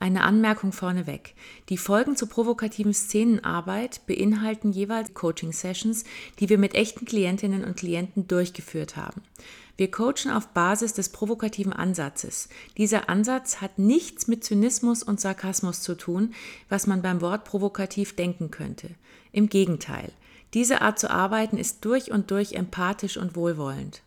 Eine Anmerkung vorneweg. Die Folgen zur provokativen Szenenarbeit beinhalten jeweils Coaching-Sessions, die wir mit echten Klientinnen und Klienten durchgeführt haben. Wir coachen auf Basis des provokativen Ansatzes. Dieser Ansatz hat nichts mit Zynismus und Sarkasmus zu tun, was man beim Wort provokativ denken könnte. Im Gegenteil. Diese Art zu arbeiten ist durch und durch empathisch und wohlwollend.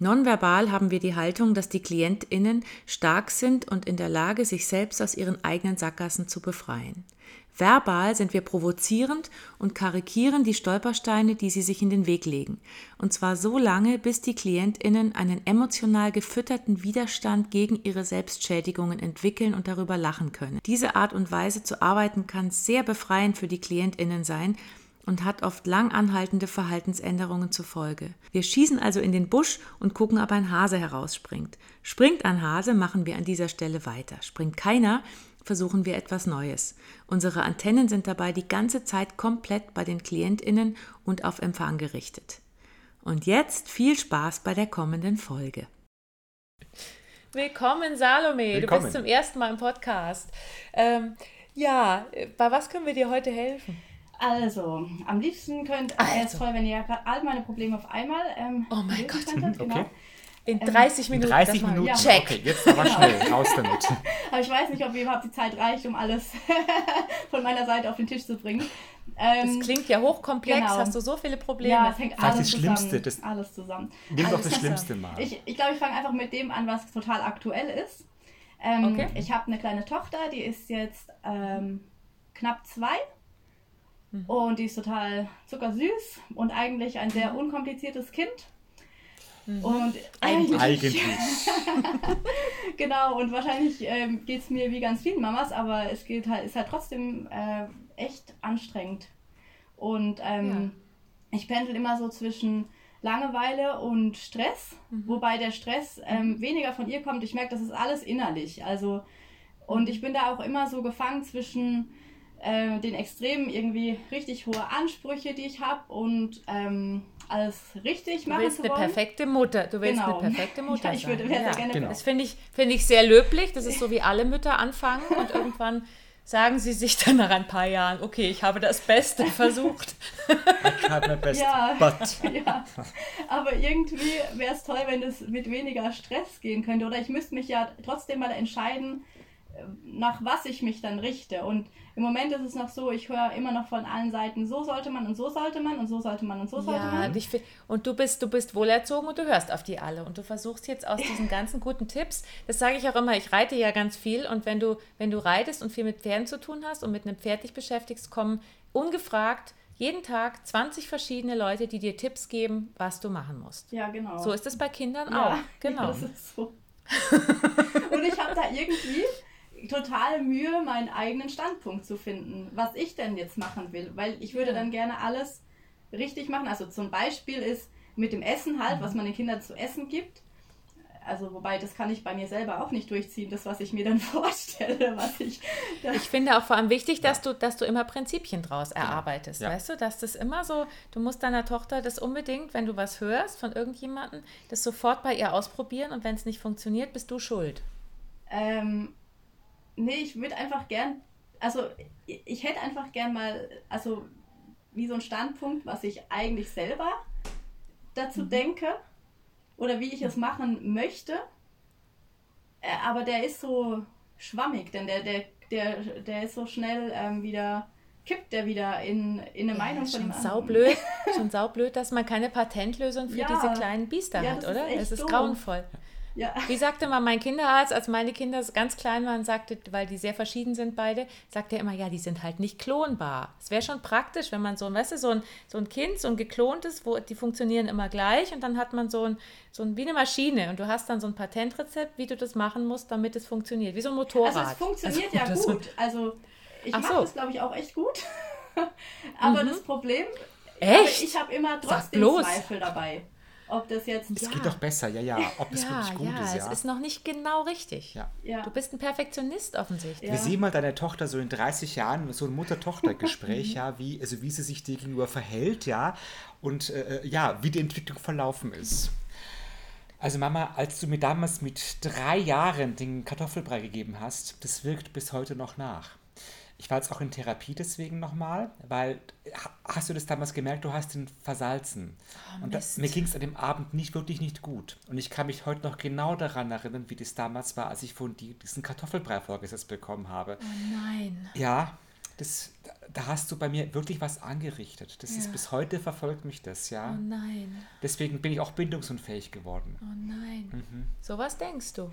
Nonverbal haben wir die Haltung, dass die KlientInnen stark sind und in der Lage, sich selbst aus ihren eigenen Sackgassen zu befreien. Verbal sind wir provozierend und karikieren die Stolpersteine, die sie sich in den Weg legen. Und zwar so lange, bis die KlientInnen einen emotional gefütterten Widerstand gegen ihre Selbstschädigungen entwickeln und darüber lachen können. Diese Art und Weise zu arbeiten kann sehr befreiend für die KlientInnen sein, und hat oft lang anhaltende Verhaltensänderungen zur Folge. Wir schießen also in den Busch und gucken, ob ein Hase herausspringt. Springt ein Hase, machen wir an dieser Stelle weiter. Springt keiner, versuchen wir etwas Neues. Unsere Antennen sind dabei die ganze Zeit komplett bei den Klientinnen und auf Empfang gerichtet. Und jetzt viel Spaß bei der kommenden Folge. Willkommen, Salome. Willkommen. Du bist zum ersten Mal im Podcast. Ähm, ja, bei was können wir dir heute helfen? Also, am liebsten könnt also. es toll, wenn ihr all meine Probleme auf einmal ähm, Oh mein Gott, könntet, genau. okay. In 30 ähm, Minuten. In 30 Minuten, ja. check. Okay, jetzt aber genau. schnell, raus damit. Aber ich weiß nicht, ob überhaupt die Zeit reicht, um alles von meiner Seite auf den Tisch zu bringen. Ähm, das klingt ja hochkomplex, genau. hast du so viele Probleme. Ja, es hängt alles das zusammen. Schlimmste, das, alles zusammen. Nimm doch das Schlimmste mal. Ich, ich glaube, ich fange einfach mit dem an, was total aktuell ist. Ähm, okay. Ich habe eine kleine Tochter, die ist jetzt ähm, knapp zwei Mhm. Und die ist total zuckersüß und eigentlich ein sehr mhm. unkompliziertes Kind. Mhm. Und eigentlich. eigentlich. genau, und wahrscheinlich ähm, geht es mir wie ganz vielen Mamas, aber es geht halt, ist halt trotzdem äh, echt anstrengend. Und ähm, ja. ich pendel immer so zwischen Langeweile und Stress, mhm. wobei der Stress ähm, mhm. weniger von ihr kommt. Ich merke, das ist alles innerlich. Also, und ich bin da auch immer so gefangen zwischen äh, den Extremen irgendwie richtig hohe Ansprüche, die ich habe und ähm, alles richtig machen du willst zu wollen. eine perfekte Mutter. Du willst genau. eine perfekte Mutter ja, ich würde, sein. Ja, gerne genau. Das finde ich, find ich sehr löblich. Das ist so, wie alle Mütter anfangen und irgendwann sagen sie sich dann nach ein paar Jahren, okay, ich habe das Beste versucht. I tried my best, ja, but... ja, aber irgendwie wäre es toll, wenn es mit weniger Stress gehen könnte. Oder ich müsste mich ja trotzdem mal entscheiden, nach was ich mich dann richte. Und im Moment ist es noch so, ich höre immer noch von allen Seiten, so sollte man und so sollte man und so sollte man und so sollte ja, man. Und du bist, du bist wohlerzogen und du hörst auf die alle. Und du versuchst jetzt aus diesen ganzen guten Tipps, das sage ich auch immer, ich reite ja ganz viel und wenn du, wenn du reitest und viel mit Pferden zu tun hast und mit einem Pferd dich beschäftigst, kommen ungefragt jeden Tag 20 verschiedene Leute, die dir Tipps geben, was du machen musst. Ja, genau. So ist es bei Kindern ja, auch. Genau. Ja, das ist so. und ich habe da irgendwie totale Mühe, meinen eigenen Standpunkt zu finden, was ich denn jetzt machen will. Weil ich würde dann gerne alles richtig machen. Also zum Beispiel ist mit dem Essen halt, was man den Kindern zu essen gibt. Also wobei, das kann ich bei mir selber auch nicht durchziehen, das, was ich mir dann vorstelle, was ich. Ich finde auch vor allem wichtig, dass du, dass du immer Prinzipien draus erarbeitest, ja. weißt du, dass das immer so, du musst deiner Tochter das unbedingt, wenn du was hörst von irgendjemandem, das sofort bei ihr ausprobieren und wenn es nicht funktioniert, bist du schuld. Ähm, Nee, ich würde einfach gern, also ich hätte einfach gern mal, also wie so ein Standpunkt, was ich eigentlich selber dazu mhm. denke oder wie ich es machen möchte. Äh, aber der ist so schwammig, denn der, der, der, der ist so schnell ähm, wieder, kippt der wieder in, in eine ja, Meinung von dem saublöd, Schon saublöd, dass man keine Patentlösung für ja, diese kleinen Biester ja, hat, oder? Es ist grauenvoll. Ja. Wie sagte mal mein Kinderarzt, als meine Kinder ganz klein waren, sagte, weil die sehr verschieden sind beide, sagte er immer, ja, die sind halt nicht klonbar. Es wäre schon praktisch, wenn man so, weißt du, so ein, so ein Kind, so ein geklontes, wo die funktionieren immer gleich und dann hat man so ein, so ein, wie eine Maschine und du hast dann so ein Patentrezept, wie du das machen musst, damit es funktioniert, wie so ein Motorrad. Also es funktioniert also, ja gut. Also ich mache so. das, glaube ich, auch echt gut. Aber mhm. das Problem, echt? ich habe immer trotzdem Zweifel dabei ob das jetzt. Es ja. geht doch besser, ja, ja, ob es ja, wirklich gut ja, ist. Ja, es ist noch nicht genau richtig. Ja. ja. Du bist ein Perfektionist offensichtlich. Wie sieh mal deine Tochter so in 30 Jahren, so ein Mutter-Tochter-Gespräch, ja, wie, also wie sie sich dir gegenüber verhält, ja, und äh, äh, ja, wie die Entwicklung verlaufen ist. Also Mama, als du mir damals mit drei Jahren den Kartoffelbrei gegeben hast, das wirkt bis heute noch nach. Ich war jetzt auch in Therapie deswegen nochmal, weil ha- hast du das damals gemerkt, du hast ihn versalzen. und da, mir ging es an dem Abend nicht wirklich nicht gut. Und ich kann mich heute noch genau daran erinnern, wie das damals war, als ich von die, diesen Kartoffelbrei vorgesetzt bekommen habe. Oh nein. Ja, das, da- hast du bei mir wirklich was angerichtet. Das ist Ja. bis heute verfolgt mich das, ja. Oh nein. Deswegen bin ich auch bindungsunfähig geworden. Oh nein. Mhm. So was denkst du?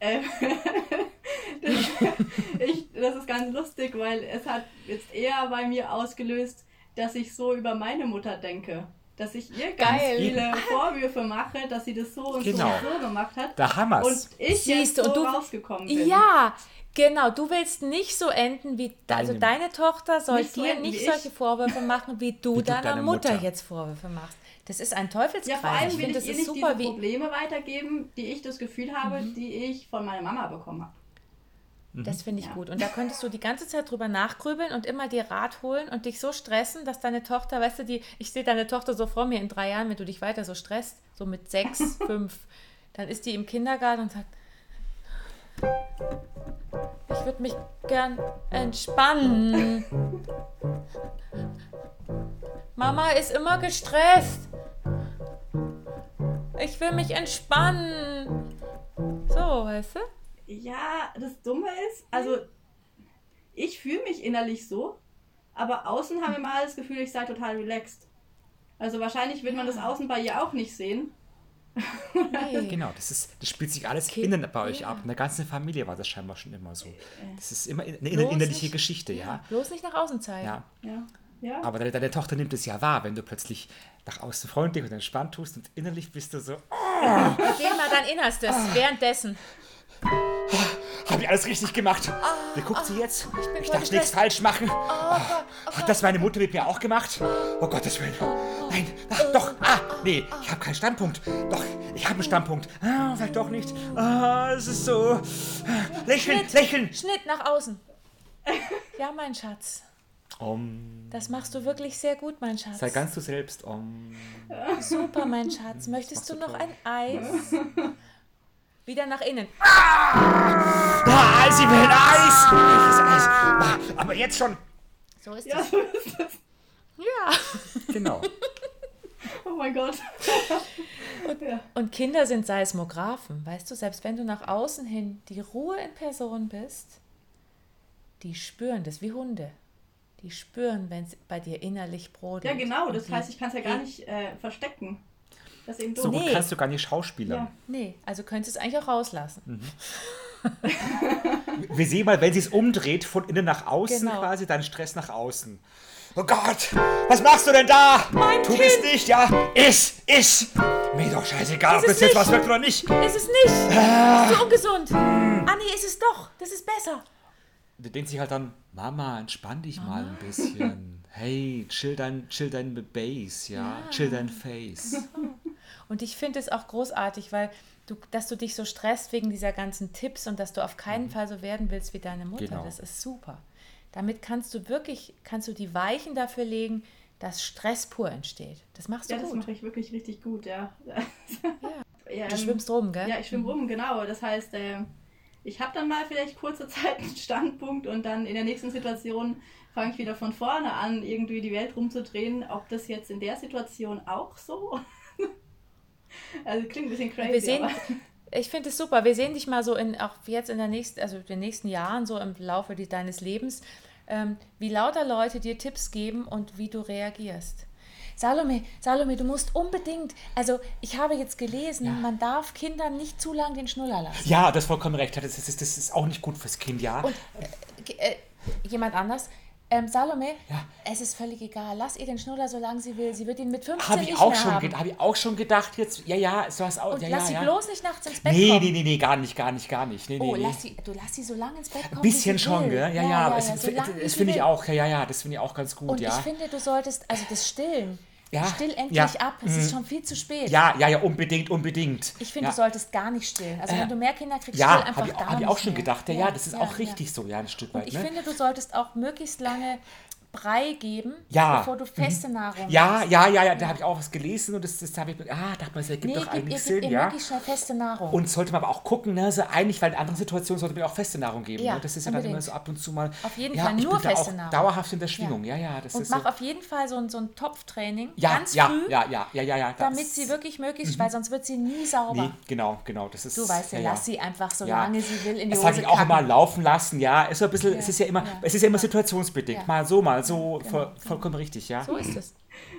Ich, das ist ganz lustig, weil es hat jetzt eher bei mir ausgelöst, dass ich so über meine Mutter denke. Dass ich ihr ganz Geil. viele Vorwürfe mache, dass sie das so und Genau. so und so gemacht hat. Da haben wir's. Und ich Siehst jetzt so und du- rausgekommen bin. Ja, genau. Du willst nicht so enden wie also Deine- deine Tochter soll Nicht so dir enden nicht solche ich. Vorwürfe machen, wie du Wie du deiner Mutter, Mutter. jetzt Vorwürfe machst. Das ist ein Teufelskreis. Ja, vor allem ich will ich das ihr nicht super, diese Probleme weitergeben, die ich das Gefühl habe, die ich von meiner Mama bekommen habe. Das finde ich Ja. gut. Und da könntest du die ganze Zeit drüber nachgrübeln und immer dir Rat holen und dich so stressen, dass deine Tochter, weißt du, die, ich sehe deine Tochter so vor mir in drei Jahren, wenn du dich weiter so stresst, so mit sechs, fünf, dann ist die im Kindergarten und sagt, ich würde mich gern entspannen. Mama ist immer gestresst. Ich will mich entspannen. So, weißt du? Ja, das Dumme ist, also ich fühle mich innerlich so, aber außen haben immer das Gefühl, ich sei total relaxed. Also wahrscheinlich wird man das außen bei ihr auch nicht sehen. Nee. Genau, das, ist, das spielt sich alles Kind- innen bei euch ja. ab. In der ganzen Familie war das scheinbar schon immer so. Das ist immer eine Bloß innerliche nicht- Geschichte, ja. Bloß nicht nach außen zeigen. ja. Ja. Ja. Aber deine, deine Tochter nimmt es ja wahr, wenn du plötzlich nach außen freundlich und entspannt tust und innerlich bist du so, Erzähl mal dein Innerstes währenddessen. Habe ich alles richtig gemacht? Wie guckt sie jetzt? Ich darf nichts falsch machen. Hat das meine Mutter mit mir auch gemacht? Oh Gottes Willen. Nein, ach, doch, ah, nee, ich habe keinen Standpunkt. Doch, ich habe einen Standpunkt. Ah, vielleicht doch nicht. Ah, es ist so. Lächeln, Schnitt, lächeln. Schnitt nach außen. Ja, mein Schatz. Om. Das machst du wirklich sehr gut, mein Schatz. Sei ganz du selbst. Om. Super, mein Schatz. Möchtest du noch toll. ein Eis? Wieder nach innen. Ah, sie will ein Eis. Welches Eis? Ah, Aber jetzt schon. So ist ja, es. so ist es. Ja. Genau. Oh mein Gott. ja. Und Kinder sind Seismographen. Weißt du, selbst wenn du nach außen hin die Ruhe in Person bist, die spüren das wie Hunde. Die spüren, wenn es bei dir innerlich brodelt. ja, genau. Und Das heißt, ich kann es ja gar nicht äh, verstecken. Das eben So Nee. kannst du gar nicht schauspielern. Ja. Nee, also könntest du es eigentlich auch rauslassen. Mhm. Wir sehen mal, wenn sie es umdreht, von innen nach außen Genau. quasi, dann Stress nach außen. Oh Gott, was machst du denn da? Mein tu Kind. es nicht, ja? Iss, iss. Mir doch scheißegal, ob es jetzt nicht. was wirkt oder nicht. Ist es nicht. Ah. Ist so ungesund. Ah, nee, ist es doch. Das ist besser. Der denkt sich halt dann, Mama, entspann dich mal ein bisschen. Hey, chill dein, chill dein Base, ja? Chill dein Face. Und ich finde es auch großartig, weil du, dass du dich so stresst wegen dieser ganzen Tipps und dass du auf keinen Fall so werden willst wie deine Mutter. Genau. Das ist super. Damit kannst du wirklich, kannst du die Weichen dafür legen, dass Stress pur entsteht. Das machst du Ja, das gut. mache ich wirklich richtig gut, ja. ja Du ähm, schwimmst rum, gell? Ja, ich schwimme rum, genau. Das heißt, äh, ich habe dann mal vielleicht kurze Zeit einen Standpunkt und dann in der nächsten Situation fange ich wieder von vorne an, irgendwie die Welt rumzudrehen. Ob das jetzt in der Situation auch so? also klingt ein bisschen crazy. Wir sehen, aber ich finde es super. Wir sehen dich mal so in, auch jetzt in der nächsten, also den nächsten Jahren, so im Laufe deines Lebens, ähm, wie lauter Leute dir Tipps geben und wie du reagierst. Salome, Salome, du musst unbedingt, also ich habe jetzt gelesen, man darf Kindern nicht zu lang den Schnuller lassen. Ja, das ist vollkommen recht. Das ist, das ist auch nicht gut fürs Kind, ja? Und äh, äh, jemand anders, ähm, Salome, Ja. es ist völlig egal, lass ihr den Schnuller, solange sie will. Sie wird ihn mit 15 Habe ich, nicht auch mehr schon haben. ge- hab ich auch schon gedacht jetzt. Ja, ja, so hast auch. Und ja, lass ja, sie ja. bloß nicht nachts ins Bett Nee, kommen. nee, nee, nee, gar nicht, gar nicht, gar nicht. Nee, Oh, nee. lass sie, du lass sie so lange ins Bett kommen. Ein bisschen schon, gell? Ja, ja, aber es, solange das sie finde ich auch, ja, ja, ja, das finde ich auch ganz gut, Und ja. ich finde, du solltest, also das Stillen, Ja, still endlich ja, ab, es ist schon viel zu spät. ja, ja, ja, unbedingt, unbedingt. Ich finde, ja. du solltest gar nicht stillen. Also wenn du mehr Kinder kriegst, still Ja, einfach habe ich, gar hab ich nicht auch schon mehr. gedacht. Ja, ja, das ist auch ja. richtig so, ja, ein Stück Und weit. ich Ne? finde, du solltest auch möglichst lange Brei geben, Ja. bevor du feste Nahrung Ja, machst. ja, ja, ja, da habe ich auch was gelesen und das, das habe ich, ah, dachte man, das ergibt Nee, doch eigentlich ihr, Sinn, ihr ja. möglichst schnell feste Nahrung. Und sollte man aber auch gucken, ne, so eigentlich, weil in anderen Situationen sollte man auch feste Nahrung geben. Ja, ne? Das ist ja dann immer so ab und zu mal. Auf jeden ja, Fall nur feste Nahrung. Dauerhaft in der Schwingung, ja, ja. das und ist mach so. auf jeden Fall so ein, so ein Topftraining Ja, ganz ja, früh, ja, ja, ja, ja, ja. das- damit sie wirklich möglichst, weil sonst wird sie nie sauber. Nee, genau, genau. Das ist, Du weißt ja, ja, lass sie einfach, Ja. solange sie will, in die Das Hose sage ich auch immer laufen lassen, ja. Ist so ein bisschen, es ist ja immer, ja. es ist ja immer situationsbedingt. Ja. Mal so, mal so, genau, voll, vollkommen richtig, ja. So ist es.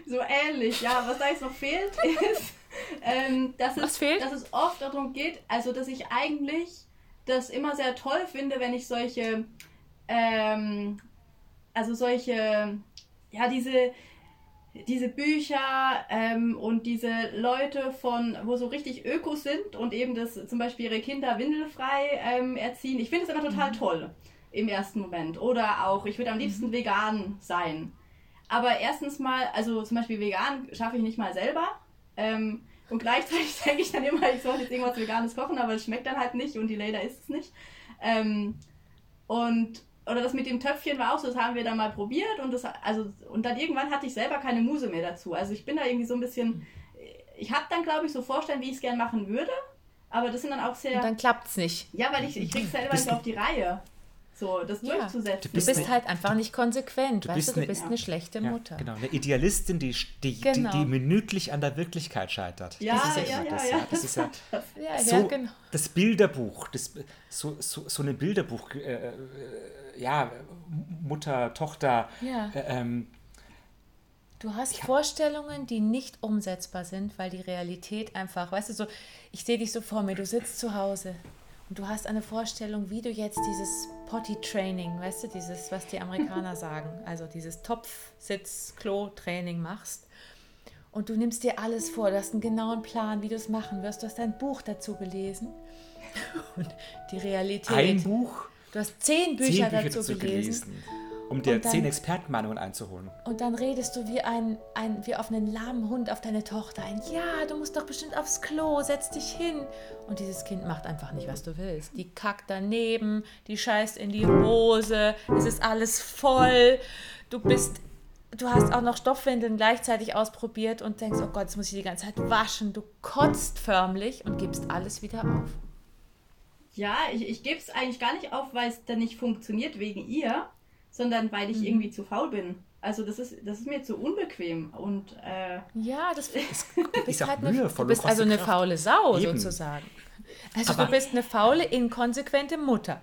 So ähnlich, ja. Was da jetzt noch fehlt, ist, ähm, dass, Was es, fehlt? dass es oft darum geht, also dass ich eigentlich das immer sehr toll finde, wenn ich solche, ähm, also solche, ja, diese, diese Bücher ähm, und diese Leute von, wo so richtig Ökos sind und eben das zum Beispiel ihre Kinder windelfrei ähm, erziehen. Ich finde es immer total toll im ersten Moment. Oder auch, ich würde am liebsten vegan sein. Aber erstens mal, also zum Beispiel vegan schaffe ich nicht mal selber. Ähm, und gleichzeitig denke ich dann immer, ich soll jetzt irgendwas Veganes kochen, aber es schmeckt dann halt nicht und die Leila isst es nicht. Ähm, und oder das mit dem Töpfchen war auch so, das haben wir dann mal probiert und das also und dann irgendwann hatte ich selber keine Muse mehr dazu. Also ich bin da irgendwie so ein bisschen ich habe dann glaube ich so Vorstellungen, wie ich es gern machen würde, aber das sind dann auch sehr Und dann klappt's nicht. ja, weil ich ich krieg's selber nicht auf die Reihe. So, das Ja. durchzusetzen. Du bist bist eine- halt einfach nicht konsequent, weißt bist du, du eine- bist eine schlechte Ja, Mutter. genau, eine Idealistin, die, die, Genau. die, die minütlich an der Wirklichkeit scheitert. Ja, das ist ja, ja, das, ja. Das ist ja Ja, so ja, genau. das Bilderbuch, das, so, so, so eine Bilderbuch, äh, äh, ja, Mutter, Tochter, Ja. äh, ähm, Du hast Vorstellungen, die nicht umsetzbar sind, weil die Realität einfach, weißt du, so, ich sehe dich so vor mir, du sitzt zu Hause und du hast eine Vorstellung, wie du jetzt dieses Potty-Training, weißt du, dieses, was die Amerikaner sagen, also dieses Topf-Sitz-Klo-Training machst. Und du nimmst dir alles vor, du hast einen genauen Plan, wie du es machen wirst. Du hast ein Buch dazu gelesen. Und die Realität. ein Buch, Du hast zehn Bücher, zehn Bücher dazu, dazu gelesen. gelesen, um dir dann- zehn Expertenmeinungen einzuholen. Und dann redest du wie ein, ein wie auf einen lahmen Hund auf deine Tochter ein. Ja, du musst doch bestimmt aufs Klo, setz dich hin. Und dieses Kind macht einfach nicht, was du willst. Die kackt daneben, die scheißt in die Hose, es ist alles voll. Du bist, du hast auch noch Stoffwindeln gleichzeitig ausprobiert und denkst, oh Gott, jetzt muss ich die ganze Zeit waschen. Du kotzt förmlich und gibst alles wieder auf. Ja, ich, ich gebe es eigentlich gar nicht auf, weil es dann nicht funktioniert wegen ihr, sondern weil Mhm. ich irgendwie zu faul bin. Also das ist, das ist mir zu unbequem und äh, Ja, das du Ist bist auch halt eine, du bist also eine Kraft. faule Sau Eben. sozusagen. Also Aber- du bist eine faule, inkonsequente Mutter.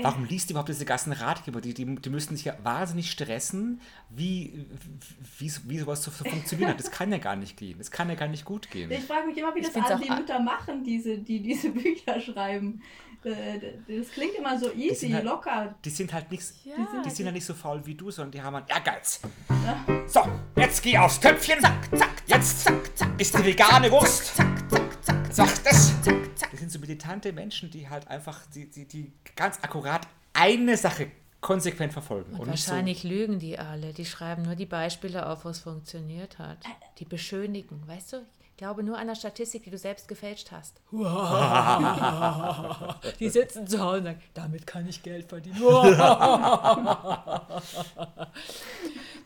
Warum liest du überhaupt diese ganzen Ratgeber? Die, die, die müssen sich ja wahnsinnig stressen, wie, wie, wie sowas so funktioniert hat. Das kann ja gar nicht gehen. Das kann ja gar nicht gut gehen. ich frage mich immer, wie Ich das find's all auch die Mütter machen, diese, die diese Bücher schreiben. Äh, Das klingt immer so easy, sind halt- locker. Die sind halt nicht, Ja, die, sind, die die- sind ja nicht so faul wie du, sondern die haben einen Ehrgeiz. So, jetzt geh aufs Töpfchen. Zack, zack, jetzt zack, zack, ist die vegane Wurst. Zack, zack, zack, sagt es. Das sind so militante Menschen, die halt einfach, die, die, die ganz akkurat eine Sache konsequent verfolgen. Und, so, Wahrscheinlich lügen die alle. Die schreiben nur die Beispiele auf, wo es funktioniert hat. Die beschönigen, weißt du? Ich glaube nur an der Statistik, die du selbst gefälscht hast. Die sitzen zu Hause und sagen, damit kann ich Geld verdienen.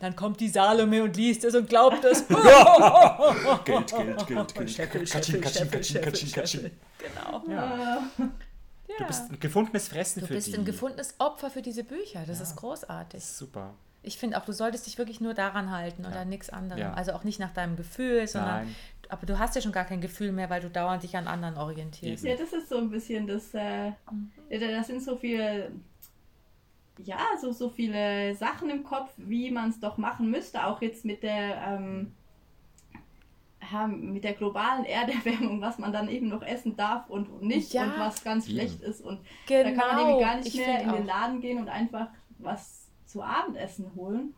Dann kommt die Salome und liest es und glaubt es. Geld, Geld, Geld, Geld. Scheffel, Scheffel, katsching, katsching. Scheffel. Genau. Ja. Ja. Du bist ein gefundenes Fressen Du für bist die. ein gefundenes Opfer für diese Bücher. Das ist großartig. Super. Ich finde auch, du solltest dich wirklich nur daran halten oder nichts anderem. Ja. Also auch nicht nach deinem Gefühl, sondern. Nein. Aber du hast ja schon gar kein Gefühl mehr, weil du dauernd dich an anderen orientierst. Ja, das ist so ein bisschen das, äh, Mhm. das sind so viele, ja, so, so viele Sachen im Kopf, wie man es doch machen müsste, auch jetzt mit der, ähm, mit der globalen Erderwärmung, was man dann eben noch essen darf und nicht Ja. und was ganz Eben. schlecht ist und Genau. da kann man irgendwie gar nicht ich mehr in den. Laden gehen und einfach was zu Abendessen holen.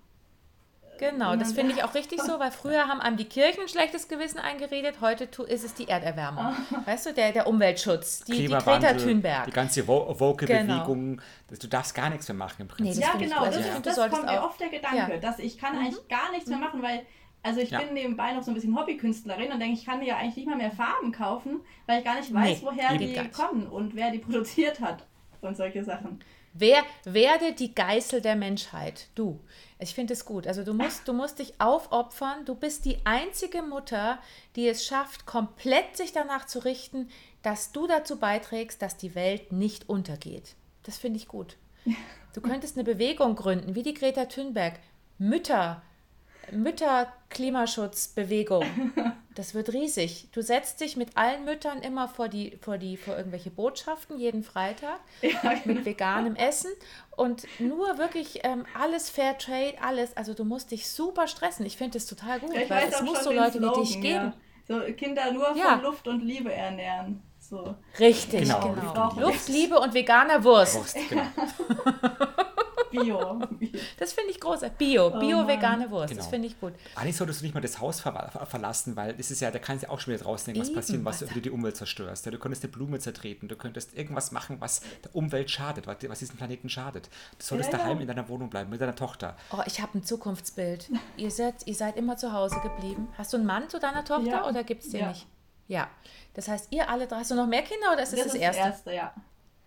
Genau, das finde ich auch richtig so, weil früher haben einem die Kirchen ein schlechtes Gewissen eingeredet, heute tu- ist es die Erderwärmung. Weißt du, der, der Umweltschutz, die, die Greta Thunberg. Die ganze Wo- Woke-Bewegung. Genau. Du darfst gar nichts mehr machen im Nee, Prinzip. das ja, genau, das, ist, das kommt mir auch- oft der Gedanke, Ja. Mhm. dass ich kann eigentlich gar nichts mehr machen, weil also ich Ja. bin nebenbei noch so ein bisschen Hobbykünstlerin und denke, ich kann mir ja eigentlich nicht mal mehr Farben kaufen, weil ich gar nicht weiß, Nee, woher die kommen und wer die produziert hat. und solche Sachen. Wer, werde die Geißel der Menschheit. Du. Ich finde es gut. Also du musst, du musst dich aufopfern. Du bist die einzige Mutter, die es schafft, komplett sich danach zu richten, dass du dazu beiträgst, dass die Welt nicht untergeht. Das finde ich gut. Du könntest eine Bewegung gründen, wie die Greta Thunberg. Mütter, Mütter-Klimaschutzbewegung. Das wird riesig. Du setzt dich mit allen Müttern immer vor die, vor die, vor irgendwelche Botschaften jeden Freitag ja, genau. mit veganem Essen und nur wirklich ähm, alles Fair Trade, alles. Also du musst dich super stressen. Ich finde das total gut, ja, weil es muss so Leute Slogan, wie dich geben. So Kinder nur von Luft und Liebe ernähren. So. Richtig, genau. genau. Luft, Liebe und veganer Wurst. Wurst genau. Bio. Das finde ich großartig. Bio, oh Bio-vegane Wurst. Genau. Das finde ich gut. Eigentlich solltest du nicht mal das Haus ver verlassen, weil das ist ja, da kannst du auch schon wieder rausdenken, was passiert, was du die Umwelt zerstörst. Ja, du könntest eine Blume zertreten, du könntest irgendwas machen, was der Umwelt schadet, was, was diesem Planeten schadet. Du solltest ja, daheim in deiner Wohnung bleiben, mit deiner Tochter. Oh, ich habe ein Zukunftsbild. ihr, seid, ihr seid immer zu Hause geblieben. Hast du einen Mann zu deiner Tochter ja. oder gibt es den nicht? Ja. Das heißt, ihr alle drei, hast du noch mehr Kinder oder ist das das, das erste? Das erste, ja.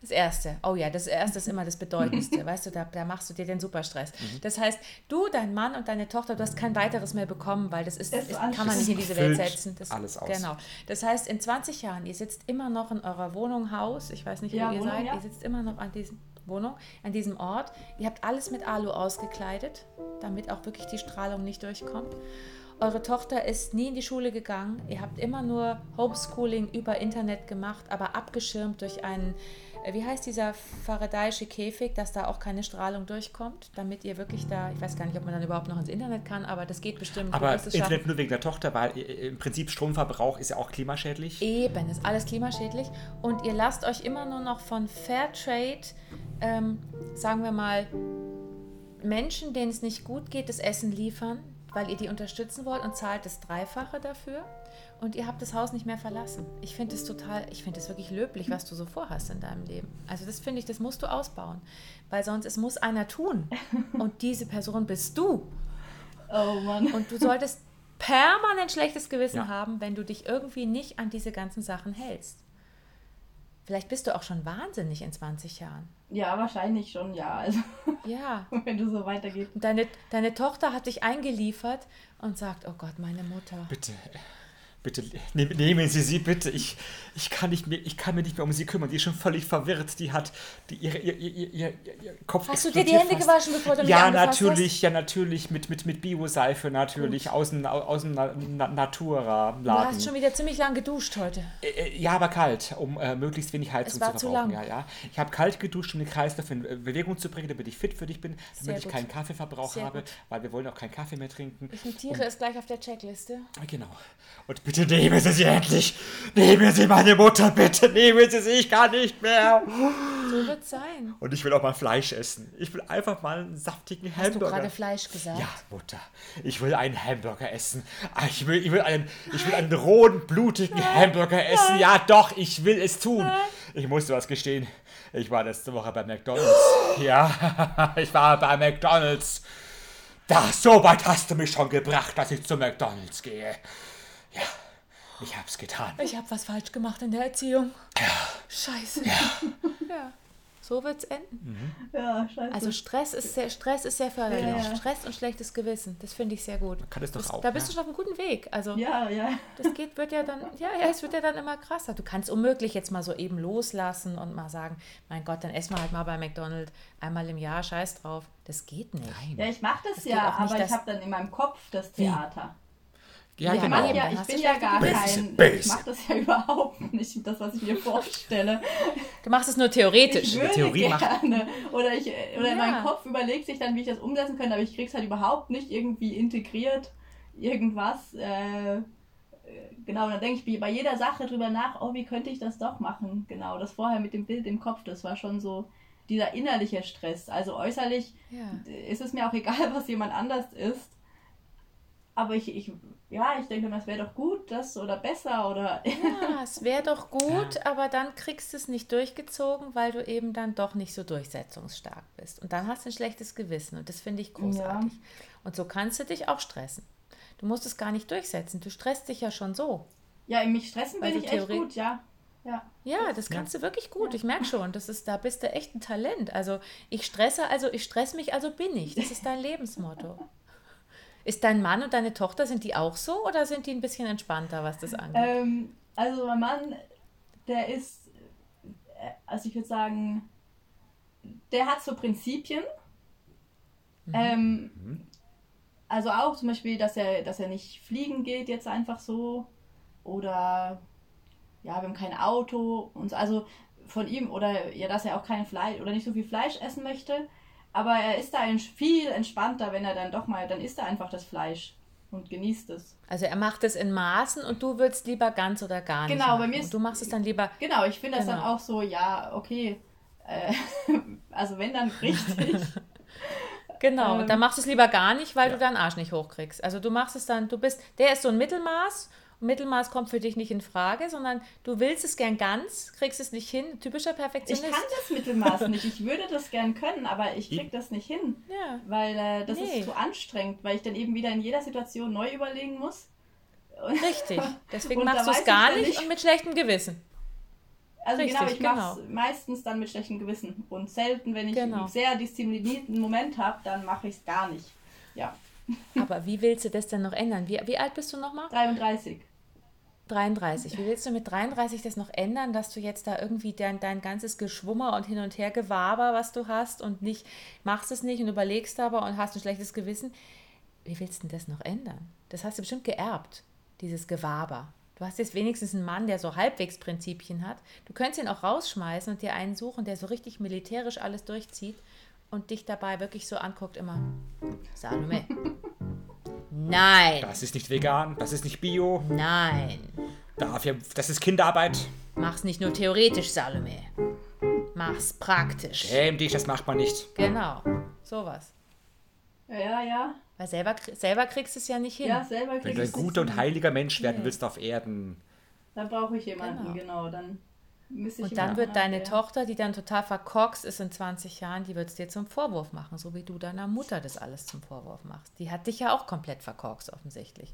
Das erste. Oh ja, das erste ist immer das Bedeutendste. weißt du, da, da machst du dir den Superstress. Mhm. Das heißt, du, dein Mann und deine Tochter, du hast kein weiteres mehr bekommen, weil das ist, ist kann man nicht in diese Welt setzen. Das, alles aus. Genau. Das heißt, in 20 Jahren, ihr sitzt immer noch in eurer Wohnung, Haus, ich weiß nicht, wo ja, ihr Wohnung, seid, ja. ihr sitzt immer noch an diesem Wohnung, an diesem Ort. Ihr habt alles mit Alu ausgekleidet, damit auch wirklich die Strahlung nicht durchkommt. Eure Tochter ist nie in die Schule gegangen. Ihr habt immer nur Homeschooling über Internet gemacht, aber abgeschirmt durch einen wie heißt dieser Faradayische Käfig, dass da auch keine Strahlung durchkommt, damit ihr wirklich da, ich weiß gar nicht, ob man dann überhaupt noch ins Internet kann, aber das geht bestimmt. Aber Internet nur wegen der Tochter, weil äh, im Prinzip Stromverbrauch ist ja auch klimaschädlich. Eben, ist alles klimaschädlich. Und ihr lasst euch immer nur noch von Fairtrade, ähm, sagen wir mal, Menschen, denen es nicht gut geht, das Essen liefern, weil ihr die unterstützen wollt und zahlt das Dreifache dafür und ihr habt das Haus nicht mehr verlassen. Ich finde es total, ich finde es wirklich löblich, was du so vorhast in deinem Leben. Also das finde ich, das musst du ausbauen, weil sonst es muss einer tun und diese Person bist du. Oh Mann. Und du solltest permanent schlechtes Gewissen ja. haben, wenn du dich irgendwie nicht an diese ganzen Sachen hältst. Vielleicht bist du auch schon wahnsinnig in 20 Jahren. Ja, wahrscheinlich schon, ja. Also, ja. wenn du so weitergehst. deine, deine Tochter hat dich eingeliefert und sagt, oh Gott, meine Mutter. Bitte. Bitte nehmen Sie sie, bitte. Ich, ich, kann nicht mehr, ich kann mich nicht mehr um sie kümmern. Die ist schon völlig verwirrt. Die hat die, ihre, ihr, ihr, ihr, ihr Kopf Hast du dir die Hände fast. gewaschen, bevor du mich Ja, natürlich, hast? ja, natürlich. Mit, mit, mit Bioseife natürlich. Aus dem, aus dem Na Na Natura-Laden. Du hast schon wieder ziemlich lang geduscht heute. Äh, äh, ja, aber kalt, um äh, möglichst wenig Heizung zu verbrauchen. Zu lang. Ja, ja. Ich habe kalt geduscht, um den Kreislauf in Bewegung zu bringen, damit ich fit für dich bin, damit Sehr ich gut. keinen Kaffeeverbrauch Sehr habe, gut. weil wir wollen auch keinen Kaffee mehr trinken. Ich notiere es gleich auf der Checkliste. Genau. Und bitte nehmen Sie sie endlich. Nehmen Sie meine Mutter, bitte. Nehmen Sie sie, ich kann nicht mehr. So wird sein. Und ich will auch mal Fleisch essen. Ich will einfach mal einen saftigen Hast Hamburger. Hast du gerade Fleisch gesagt? Ja, Mutter. Ich will einen Hamburger essen. Ah, ich will, ich will, einen, ich will einen rohen, blutigen Hamburger essen. Ja, doch, ich will es tun. Ich muss was gestehen. Ich war letzte Woche bei McDonalds. Ja, ich war bei McDonalds. Da, so weit hast du mich schon gebracht, dass ich zu McDonalds gehe. Ja. Ich hab's getan. Ich hab was falsch gemacht in der Erziehung. Ja. Scheiße. Ja. ja. So wird's enden. Mhm. Ja, scheiße. Also Stress ist sehr, Stress ist sehr förderlich. Ja. Stress und schlechtes Gewissen, das finde ich sehr gut. Man kann es doch das, auch. Da bist ja. du schon auf einem guten Weg. Also ja, ja. Das geht, wird ja dann, ja, ja, es wird ja dann immer krasser. Du kannst unmöglich jetzt mal so eben loslassen und mal sagen, mein Gott, dann essen wir halt mal bei McDonald's einmal im Jahr, scheiß drauf. Das geht nicht. Nein. Ja, ich mache das, das ja, aber ich habe dann in meinem Kopf das Theater. Ja, ja genau. Ja, ich bin ja gar kein. Ich mache das ja überhaupt nicht, das, was ich mir vorstelle. Du machst es nur theoretisch. Ich würde Theorie gerne. Oder, ich, oder ja. mein Kopf überlegt sich dann, wie ich das umsetzen könnte, aber ich krieg's halt überhaupt nicht irgendwie integriert. Irgendwas. Äh, genau, dann denke ich bei jeder Sache drüber nach, oh, wie könnte ich das doch machen? Genau, das vorher mit dem Bild im Kopf, das war schon so dieser innerliche Stress. Also äußerlich ja. ist es mir auch egal, was jemand anders ist. Aber ich, ich ja, ich denke, das wäre doch gut, das oder besser oder. ja, es wäre doch gut, ja. aber dann kriegst du es nicht durchgezogen, weil du eben dann doch nicht so durchsetzungsstark bist. Und dann hast du ein schlechtes Gewissen und das finde ich großartig. Ja. Und so kannst du dich auch stressen. Du musst es gar nicht durchsetzen. Du stresst dich ja schon so. Ja, mich stressen bin ich echt gut, ja. Ja. Ja, das kannst du wirklich gut. Ich merke schon, das ist, da bist du echt ein Talent. Also ich stresse, also ich stress mich, also bin ich. Das ist dein Lebensmotto. Ist dein Mann und deine Tochter, sind die auch so oder sind die ein bisschen entspannter, was das angeht? Ähm, also mein Mann, der ist, äh, also ich würde sagen, der hat so Prinzipien. Ähm, also auch zum Beispiel, dass er, dass er nicht fliegen geht jetzt einfach so. Oder ja, wir haben kein Auto und so. Also von ihm, oder ja, dass er auch kein Fleisch oder nicht so viel Fleisch essen möchte. Aber er ist da ein- viel entspannter, wenn er dann doch mal, dann isst er einfach das Fleisch und genießt es. Also er macht es in Maßen und du würdest lieber ganz oder gar nicht. Genau, bei mir ist- Und du machst es dann lieber. Genau, ich finde das dann Genau. auch so, ja, okay. Äh, also wenn dann richtig. Genau, Ähm, dann machst du es lieber gar nicht, weil Ja. du deinen Arsch nicht hochkriegst. Also du machst es dann, du bist, der ist so ein Mittelmaß. Mittelmaß kommt für dich nicht in Frage, sondern du willst es gern ganz, kriegst es nicht hin. Typischer Ich Perfektionist. kann das Mittelmaß nicht. Ich würde das gern können, aber ich krieg das nicht hin. Ja. Weil äh, das Nee. ist zu anstrengend, weil ich dann eben wieder in jeder Situation neu überlegen muss. Und- Richtig. Deswegen machst du es ich gar nicht nicht- und mit schlechtem Gewissen. Also genau, Richtig, ich mache es meistens dann mit schlechtem Gewissen. Und selten, wenn ich Genau. einen sehr disziplinierten Moment habe, dann mache ich es gar nicht. Ja, Aber wie willst du das denn noch ändern? Wie, wie alt bist du nochmal? 33. 33. Wie willst du mit 33 das noch ändern, dass du jetzt da irgendwie dein, dein ganzes Geschwummer und hin und her Gewaber, was du hast und nicht, machst es nicht und überlegst aber und hast ein schlechtes Gewissen. Wie willst du denn das noch ändern? Das hast du bestimmt geerbt, dieses Gewaber. Du hast jetzt wenigstens einen Mann, der so halbwegs Prinzipien hat. Du könntest ihn auch rausschmeißen und dir einen suchen, der so richtig militärisch alles durchzieht und dich dabei wirklich so anguckt immer. Salome. Nein, Das ist nicht vegan, das ist nicht bio, nein. dafür, das ist Kinderarbeit. Mach's nicht nur theoretisch, Salome. Mach's praktisch. Schäm dich, das macht man nicht. Genau, sowas. Ja, ja, ja. Weil selber, selber kriegst du es ja nicht hin. Ja, selber Wenn krieg du ein guter und heiliger Mensch werden Nee. willst auf Erden, Dann brauche ich jemanden, Genau. genau. Dann müsste ich Und dann wird deine Tochter, die dann total verkorkst ist in 20 Jahren, die wird es dir zum Vorwurf machen, so wie du deiner Mutter das alles zum Vorwurf machst. Die hat dich ja auch komplett verkorkst, offensichtlich.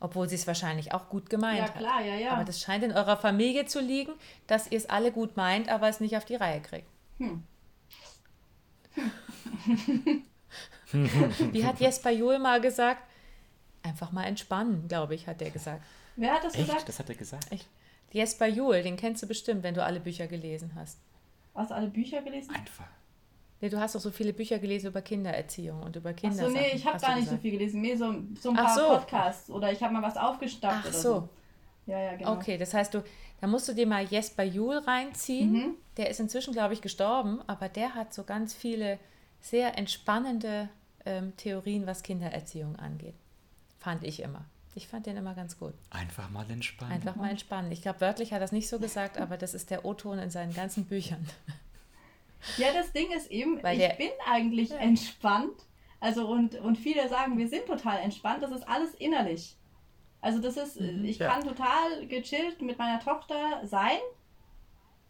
Obwohl sie es wahrscheinlich auch gut gemeint Ja, hat. klar, ja, ja. Aber das scheint in eurer Familie zu liegen, dass ihr es alle gut meint, aber es nicht auf die Reihe kriegt. Wie hat Jesper Juhl mal gesagt? Einfach mal entspannen, glaube ich, hat er gesagt. Wer hat das echt, gesagt? das hat er gesagt. Ich, Jesper Juhl, den kennst du bestimmt, wenn du alle Bücher gelesen hast. Hast du alle Bücher gelesen? Einfach. Nee, du hast doch so viele Bücher gelesen über Kindererziehung und über Achso, Kinder. nee, ich habe gar nicht so viel gelesen. Mehr so, so ein paar so. Podcasts oder ich habe mal was aufgestappt Ach oder so. so. Ja, ja, genau. Okay, das heißt, du, da musst du dir mal Jesper Juhl reinziehen. Mhm. Der ist inzwischen, glaube ich, gestorben, aber der hat so ganz viele sehr entspannende ähm, Theorien, was Kindererziehung angeht. Fand ich immer. Ich fand den immer ganz gut. Einfach mal entspannen. Einfach mal entspannen. Ich glaube, wörtlich hat er das nicht so gesagt, aber das ist der O-Ton in seinen ganzen Büchern. Ja, das Ding ist eben, Weil ich der- bin eigentlich Ja. entspannt. Also und, und viele sagen, wir sind total entspannt. Das ist alles innerlich. Also das ist, ich Ja. kann total gechillt mit meiner Tochter sein,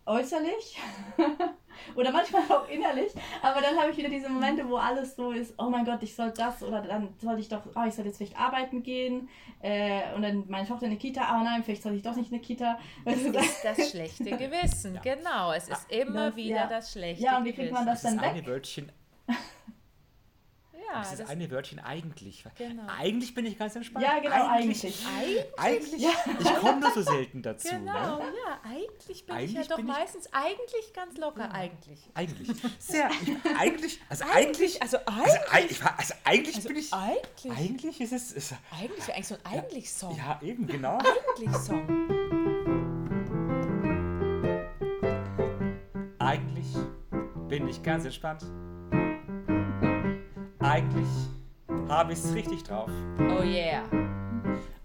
äußerlich oder manchmal auch innerlich. Aber dann habe ich wieder diese Momente, wo alles so ist, oh mein Gott, ich soll das oder dann sollte ich doch, oh, ich soll jetzt vielleicht arbeiten gehen äh, und dann meine Tochter in eine Kita, oh nein, vielleicht soll ich doch nicht in eine Kita. Weißt du, Das ist das schlechte Gewissen. Genau, es ist immer Das- wieder ja. das schlechte Ja, und wie kriegt man Gewissen. das Das dann ist eine weg? Ja, das ist das, eine Wörtchen eigentlich. Genau. Eigentlich bin ich ganz entspannt. Ja, genau, eigentlich. Eigentlich, ich komme nur so selten dazu. Genau, Ne? ja, eigentlich bin ich Eigentlich ja doch bin ich- meistens eigentlich ganz locker, eigentlich. Eigentlich. Sehr. Ich, eigentlich, also Eigentlich, eigentlich, also also, eigentlich, ich, also eigentlich also bin ich, eigentlich, eigentlich ist es, ist, eigentlich wäre eigentlich so ein Eigentlich-Song. ja eben, genau. Eigentlich-Song. Eigentlich bin ich ganz entspannt. Eigentlich habe ich es richtig drauf. Oh yeah.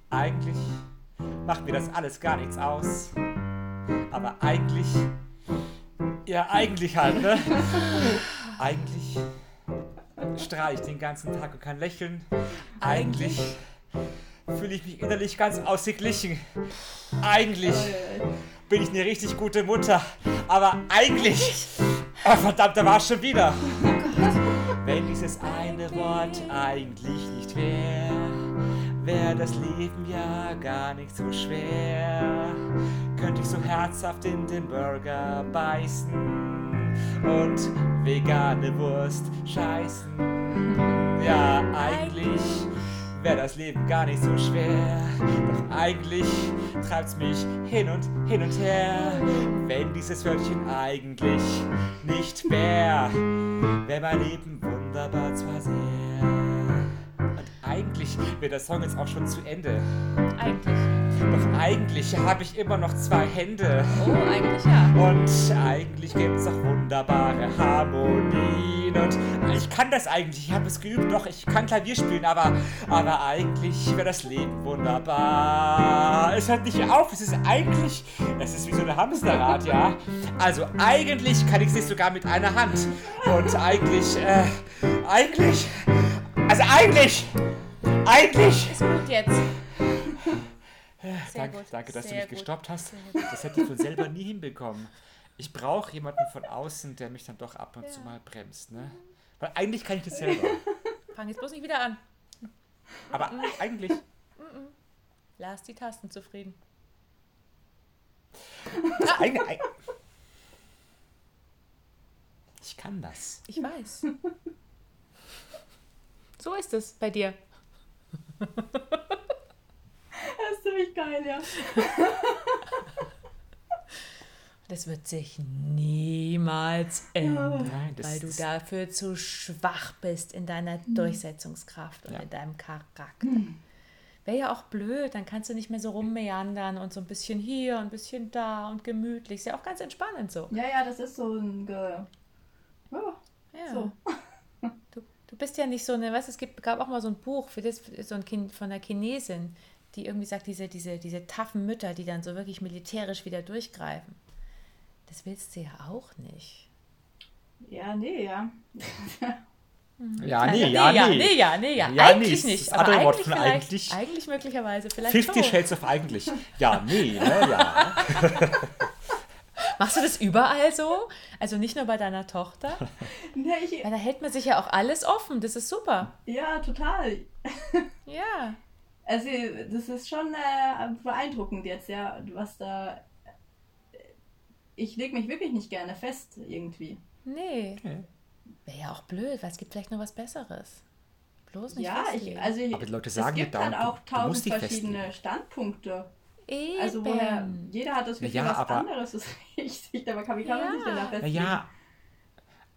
Eigentlich macht mir das alles gar nichts aus. Aber eigentlich, ja eigentlich halt, ne? Eigentlich strahle ich den ganzen Tag und kann lächeln. Eigentlich fühle ich mich innerlich ganz ausgeglichen. Eigentlich bin ich eine richtig gute Mutter. Aber eigentlich, oh, verdammt, da war es schon wieder. Wenn dieses eine Wort eigentlich nicht wäre, wäre das Leben ja gar nicht so schwer. könnte ich so herzhaft in den Burger beißen und vegane Wurst scheißen. Ja, eigentlich wäre das Leben gar nicht so schwer. Doch eigentlich treibt's mich hin und hin und her. Wenn dieses Wörtchen eigentlich nicht wäre, wäre mein Leben wunderbar zwar sehr. Eigentlich wäre der Song jetzt auch schon zu Ende. Eigentlich. Doch eigentlich habe ich immer noch zwei Hände. Oh, eigentlich ja. Und eigentlich gibt es auch wunderbare Harmonien. Und ich kann das eigentlich, ich habe es geübt, doch ich kann Klavier spielen, aber, aber eigentlich wäre das Leben wunderbar. Es hört nicht auf, es ist eigentlich, es ist wie so ein Hamsterrad, ja. Also eigentlich kann ich es sogar mit einer Hand. Und eigentlich, äh, eigentlich, also eigentlich, eigentlich. Ist gut jetzt. Danke, gut, danke, dass sehr du mich gut, gestoppt hast. Das hätte ich von selber nie hinbekommen. Ich brauche jemanden von außen, der mich dann doch ab und zu mal bremst. Ne? Weil eigentlich kann ich das selber. Fang jetzt bloß nicht wieder an. Aber eigentlich. Lass die Tasten zufrieden. Das eigene, eig- ich kann das. Ich weiß. So ist es bei dir. Das ist ziemlich geil, ja. Das wird sich niemals ändern, Nein, weil du dafür zu schwach bist in deiner Durchsetzungskraft und Ja. in deinem Charakter. Wäre ja auch blöd, dann kannst du nicht mehr so rummeandern und so ein bisschen hier und ein bisschen da und gemütlich. Ist ja auch ganz entspannend so. Ja, ja, das ist so ein. Ge ja, Ja. so. Du, bist ja nicht so eine, weißt du, es gibt, gab auch mal so ein Buch für das, so ein Kind von einer Chinesin, die irgendwie sagt, diese, diese, diese taffen Mütter, die dann so wirklich militärisch wieder durchgreifen. Das willst du ja auch nicht. Ja, nee, ja. Ja, Also, nee, ja, nee. nee, ja, nee, ja. Ja, eigentlich nee, nicht. das aber andere Wort eigentlich von vielleicht, eigentlich- eigentlich möglicherweise vielleicht Fifty schon. Shades of eigentlich. Ja, nee, ne, ja. Machst du das überall so? Also nicht nur bei deiner Tochter? Nee, ich, Weil da hält man sich ja auch alles offen. Das ist super. ja, total. Ja. Also, das ist schon äh, beeindruckend jetzt, ja, was da. Ich lege mich wirklich nicht gerne fest, irgendwie. Nee. Okay. Wäre ja auch blöd, weil es gibt vielleicht noch was Besseres. Bloß nicht ja, ich, also ich, Aber die Leute es sagen ja gibt halt dauernd, auch tausend verschiedene festlegen. Standpunkte. Eben. Also woher, jeder hat das Gefühl, Ja, was aber- anderes ist richtig, aber wie kann man sich denn da Ja. Na festlegen? ja.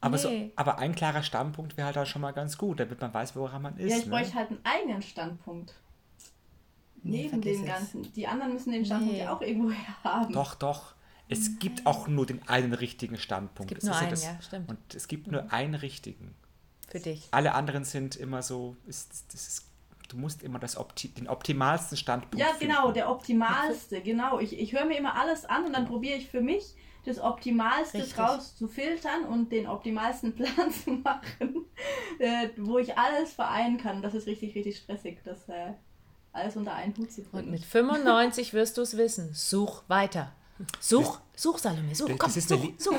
Aber, so, Nee. aber ein klarer Standpunkt wäre halt auch schon mal ganz gut, damit man weiß, woran man ist. Ja, ich ne? bräuchte halt einen eigenen Standpunkt. Nee, Neben vergiss den es. ganzen. Die anderen müssen den Standpunkt Nee. ja auch irgendwo her haben. Doch, doch. Es gibt auch nur den einen richtigen Standpunkt. Es gibt Das nur ist einen, das. ja, stimmt. Und es gibt nur einen richtigen. Für dich. Alle anderen sind immer so, ist, das ist, du musst immer das Opti den optimalsten Standpunkt Ja, finden. genau, der optimalste, genau. Ich, ich höre mir immer alles an und dann probiere ich für mich das Optimalste Richtig. draus zu filtern und den optimalsten Plan zu machen, äh, wo ich alles vereinen kann. Das ist richtig, richtig stressig, das äh, alles unter einen Hut zu Und bringen. mit 95 wirst du es wissen. Such weiter. Such, such, Salome, such, Das- komm, das such, such.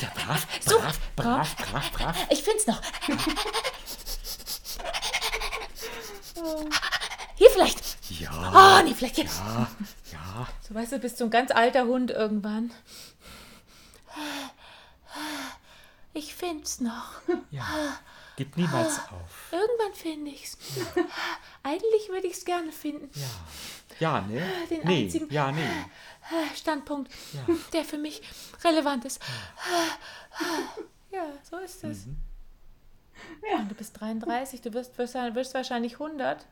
Ja, brav, So, brav, brav, brav, brav. Ich find's noch. Hier vielleicht. Ja, Ah, nee, vielleicht hier. ja, ja. So, weißt du, bist so ein ganz alter Hund irgendwann. Ich find's noch. ja. Gib niemals auf. Irgendwann finde ich's. Eigentlich würde ich's gerne finden. Ja. Ja, ne? Den nee, einzigen- ja, nee. Standpunkt, Ja. der für mich relevant ist. Ja, so ist es. Mhm. Ja. Und du bist 33, du wirst, wirst, wirst wahrscheinlich 100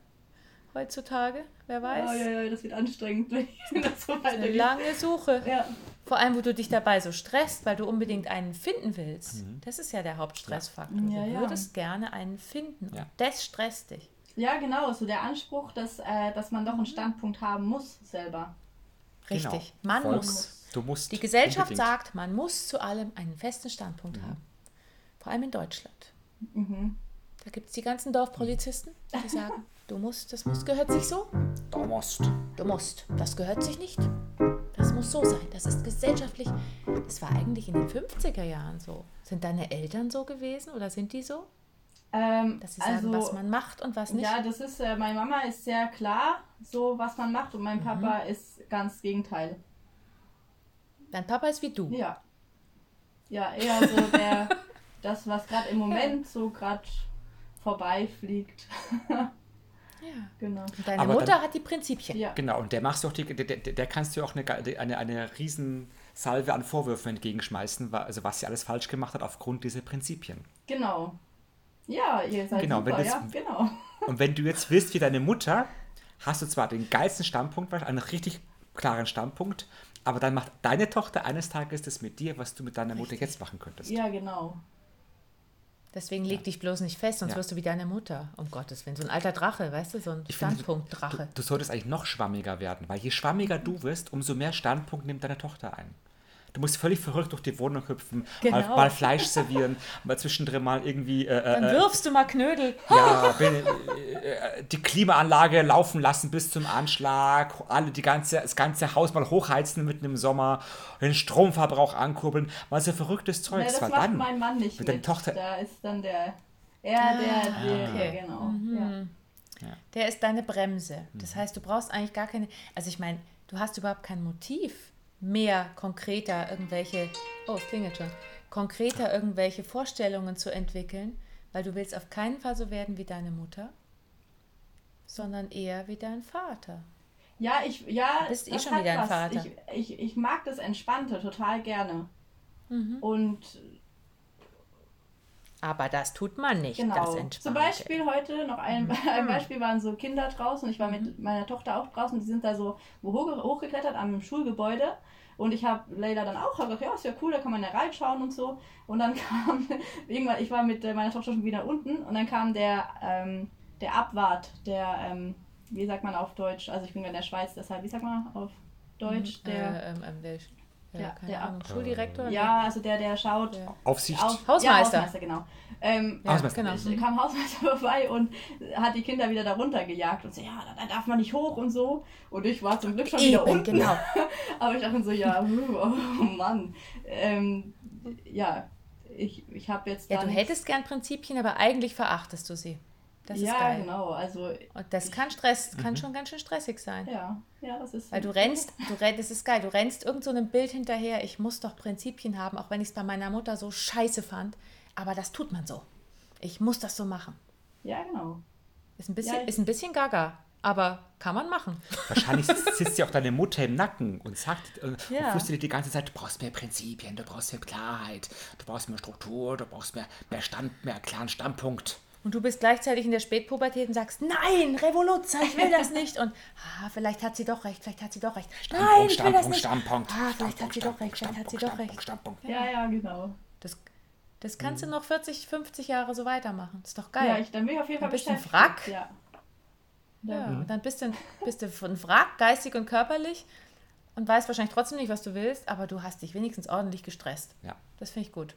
heutzutage, wer weiß. Oh, ja, ja, das wird anstrengend, wenn das so Eine weitergeht. lange Suche. Ja. Vor allem, wo du dich dabei so stresst, weil du unbedingt einen finden willst. Das ist ja der Hauptstressfaktor. Ja, du ja. würdest gerne einen finden. Ja. Und das stresst dich. ja, genau, so der Anspruch, dass, äh, dass man doch einen Standpunkt haben muss selber. Richtig. Genau. Man Voll. muss. Du musst. Die Gesellschaft unbedingt. sagt, man muss zu allem einen festen Standpunkt haben. Vor allem in Deutschland. Mhm. Da gibt es die ganzen Dorfpolizisten, die sagen, du musst, das muss, gehört sich so, Du musst. du musst, das gehört sich nicht. Das muss so sein, das ist gesellschaftlich. Das war eigentlich in den 50er Jahren so. Sind deine Eltern so gewesen oder sind die so? Ähm, Dass sie sagen, was man macht und was nicht? Ja, das ist, äh, meine Mama ist sehr klar, so was man macht und Mhm. mein Papa ist ganz Gegenteil. Dein Papa ist wie du. Ja. Ja, eher so der, das, was gerade im Moment so gerade vorbeifliegt. Ja. genau. Und deine Aber Mutter dann- hat die Prinzipien. Ja. Genau, und der machst du auch die, der, der, der kannst du auch eine, eine, eine riesen Salve an Vorwürfen entgegenschmeißen, also was sie alles falsch gemacht hat aufgrund dieser Prinzipien. Genau. Ja, ihr seid Genau, wenn super, das- ja, genau. Und wenn du jetzt willst wie deine Mutter, hast du zwar den geilsten Standpunkt, einen richtig klaren Standpunkt, aber dann macht deine Tochter eines Tages das mit dir, was du mit deiner Mutter jetzt machen könntest. Ja, genau. Deswegen leg dich bloß nicht fest, sonst Ja. wirst du wie deine Mutter. Um Gottes Willen. So ein alter Drache, weißt du? So ein Standpunktdrache. Du, du solltest eigentlich noch schwammiger werden, weil je schwammiger du wirst, umso mehr Standpunkt nimmt deine Tochter ein. Du musst völlig verrückt durch die Wohnung hüpfen, mal, Genau. mal Fleisch servieren, mal zwischendrin mal irgendwie äh, Dann äh, wirfst du mal Knödel. ja, bin, äh, die Klimaanlage laufen lassen bis zum Anschlag, alle die ganze, das ganze Haus mal hochheizen mitten im Sommer, den Stromverbrauch ankurbeln, mal so verrücktes Nee, Zeugs, das weil macht dann mein Mann nicht mit mit. deiner Tochter- Da ist dann der, er, der, der, okay. genau. Ja. Der ist deine Bremse. Das Mhm. heißt, du brauchst eigentlich gar keine. Also ich meine, du hast überhaupt kein Motiv, mehr konkreter irgendwelche. Oh, es klingelt schon. Konkreter irgendwelche Vorstellungen zu entwickeln, weil du willst auf keinen Fall so werden wie deine Mutter, sondern eher wie dein Vater. Ja, ich, ja, Du bist eh schon hat wieder ein was. Vater. Ich, ich, ich mag das Entspannte total gerne. Mhm. Und Aber das tut man nicht, das genau. Entspannte. Zum Beispiel heute noch ein, Mhm. ein Beispiel waren so Kinder draußen. Ich war mit meiner Tochter auch draußen. Die sind da so hoch, hochgeklettert am Schulgebäude. Und ich habe Leila dann auch gesagt, ja, ist ja cool, da kann man ja reinschauen und so. Und dann kam irgendwann, ich war mit äh, meiner Tochter schon wieder unten und dann kam der, ähm, der Abwart, der, ähm, wie sagt man auf Deutsch, also ich bin ja in der Schweiz, deshalb, wie sagt man auf Deutsch, der, äh, ähm, ähm, der, ja, der Ahnung, Schuldirektor? ja, also der, der schaut Ja. Aufsicht. auf, Hausmeister. Ja, Hausmeister, genau. Ähm, Ja, Hausmeister. genau. kam Hausmeister vorbei und hat die Kinder wieder da runtergejagt und so, ja, da, da darf man nicht hoch und so. Und ich war zum Glück schon wieder Eben, unten. genau. Aber ich dachte so, ja, oh Mann. Ähm, ja, ich, ich habe jetzt Ja, du hättest gern Prinzipien, aber eigentlich verachtest du sie. Das ja, ist geil. genau, also, Und das kann Stress, kann schon ganz schön stressig sein. ja, ja, das ist... Weil du rennst, du rennst, das ist geil, du rennst irgend so einem Bild hinterher, ich muss doch Prinzipien haben, auch wenn ich es bei meiner Mutter so scheiße fand. Aber das tut man so. Ich muss das so machen. Ja, genau. Ist ein bisschen, Ja, ist ein bisschen gaga, aber kann man machen. Wahrscheinlich sitzt ja auch deine Mutter im Nacken und sagt äh, Ja. und flüstert dir die ganze Zeit, du brauchst mehr Prinzipien, du brauchst mehr Klarheit, du brauchst mehr Struktur, du brauchst mehr, mehr Stand, mehr klaren Standpunkt. Und du bist gleichzeitig in der Spätpubertät und sagst, nein, Revoluzzer, ich will das nicht. Und ah, vielleicht hat sie doch recht, vielleicht hat sie doch recht. nein, ich will das nicht. Standpunkt, Ah, vielleicht hat Standpunkt, sie doch recht, vielleicht hat sie doch Standpunkt, recht. Standpunkt. Ja, ja, genau. Das, das kannst du noch 40, 50 Jahre so weitermachen. Ist doch Ja, geil. ich, dann bin ich auf jeden Fall Du bist ein. Wrack. Ja. Ja, und dann bist du, bist du von Wrack, geistig und körperlich und weißt wahrscheinlich trotzdem nicht, was du willst, aber du hast dich wenigstens ordentlich gestresst. Ja. Das finde ich gut.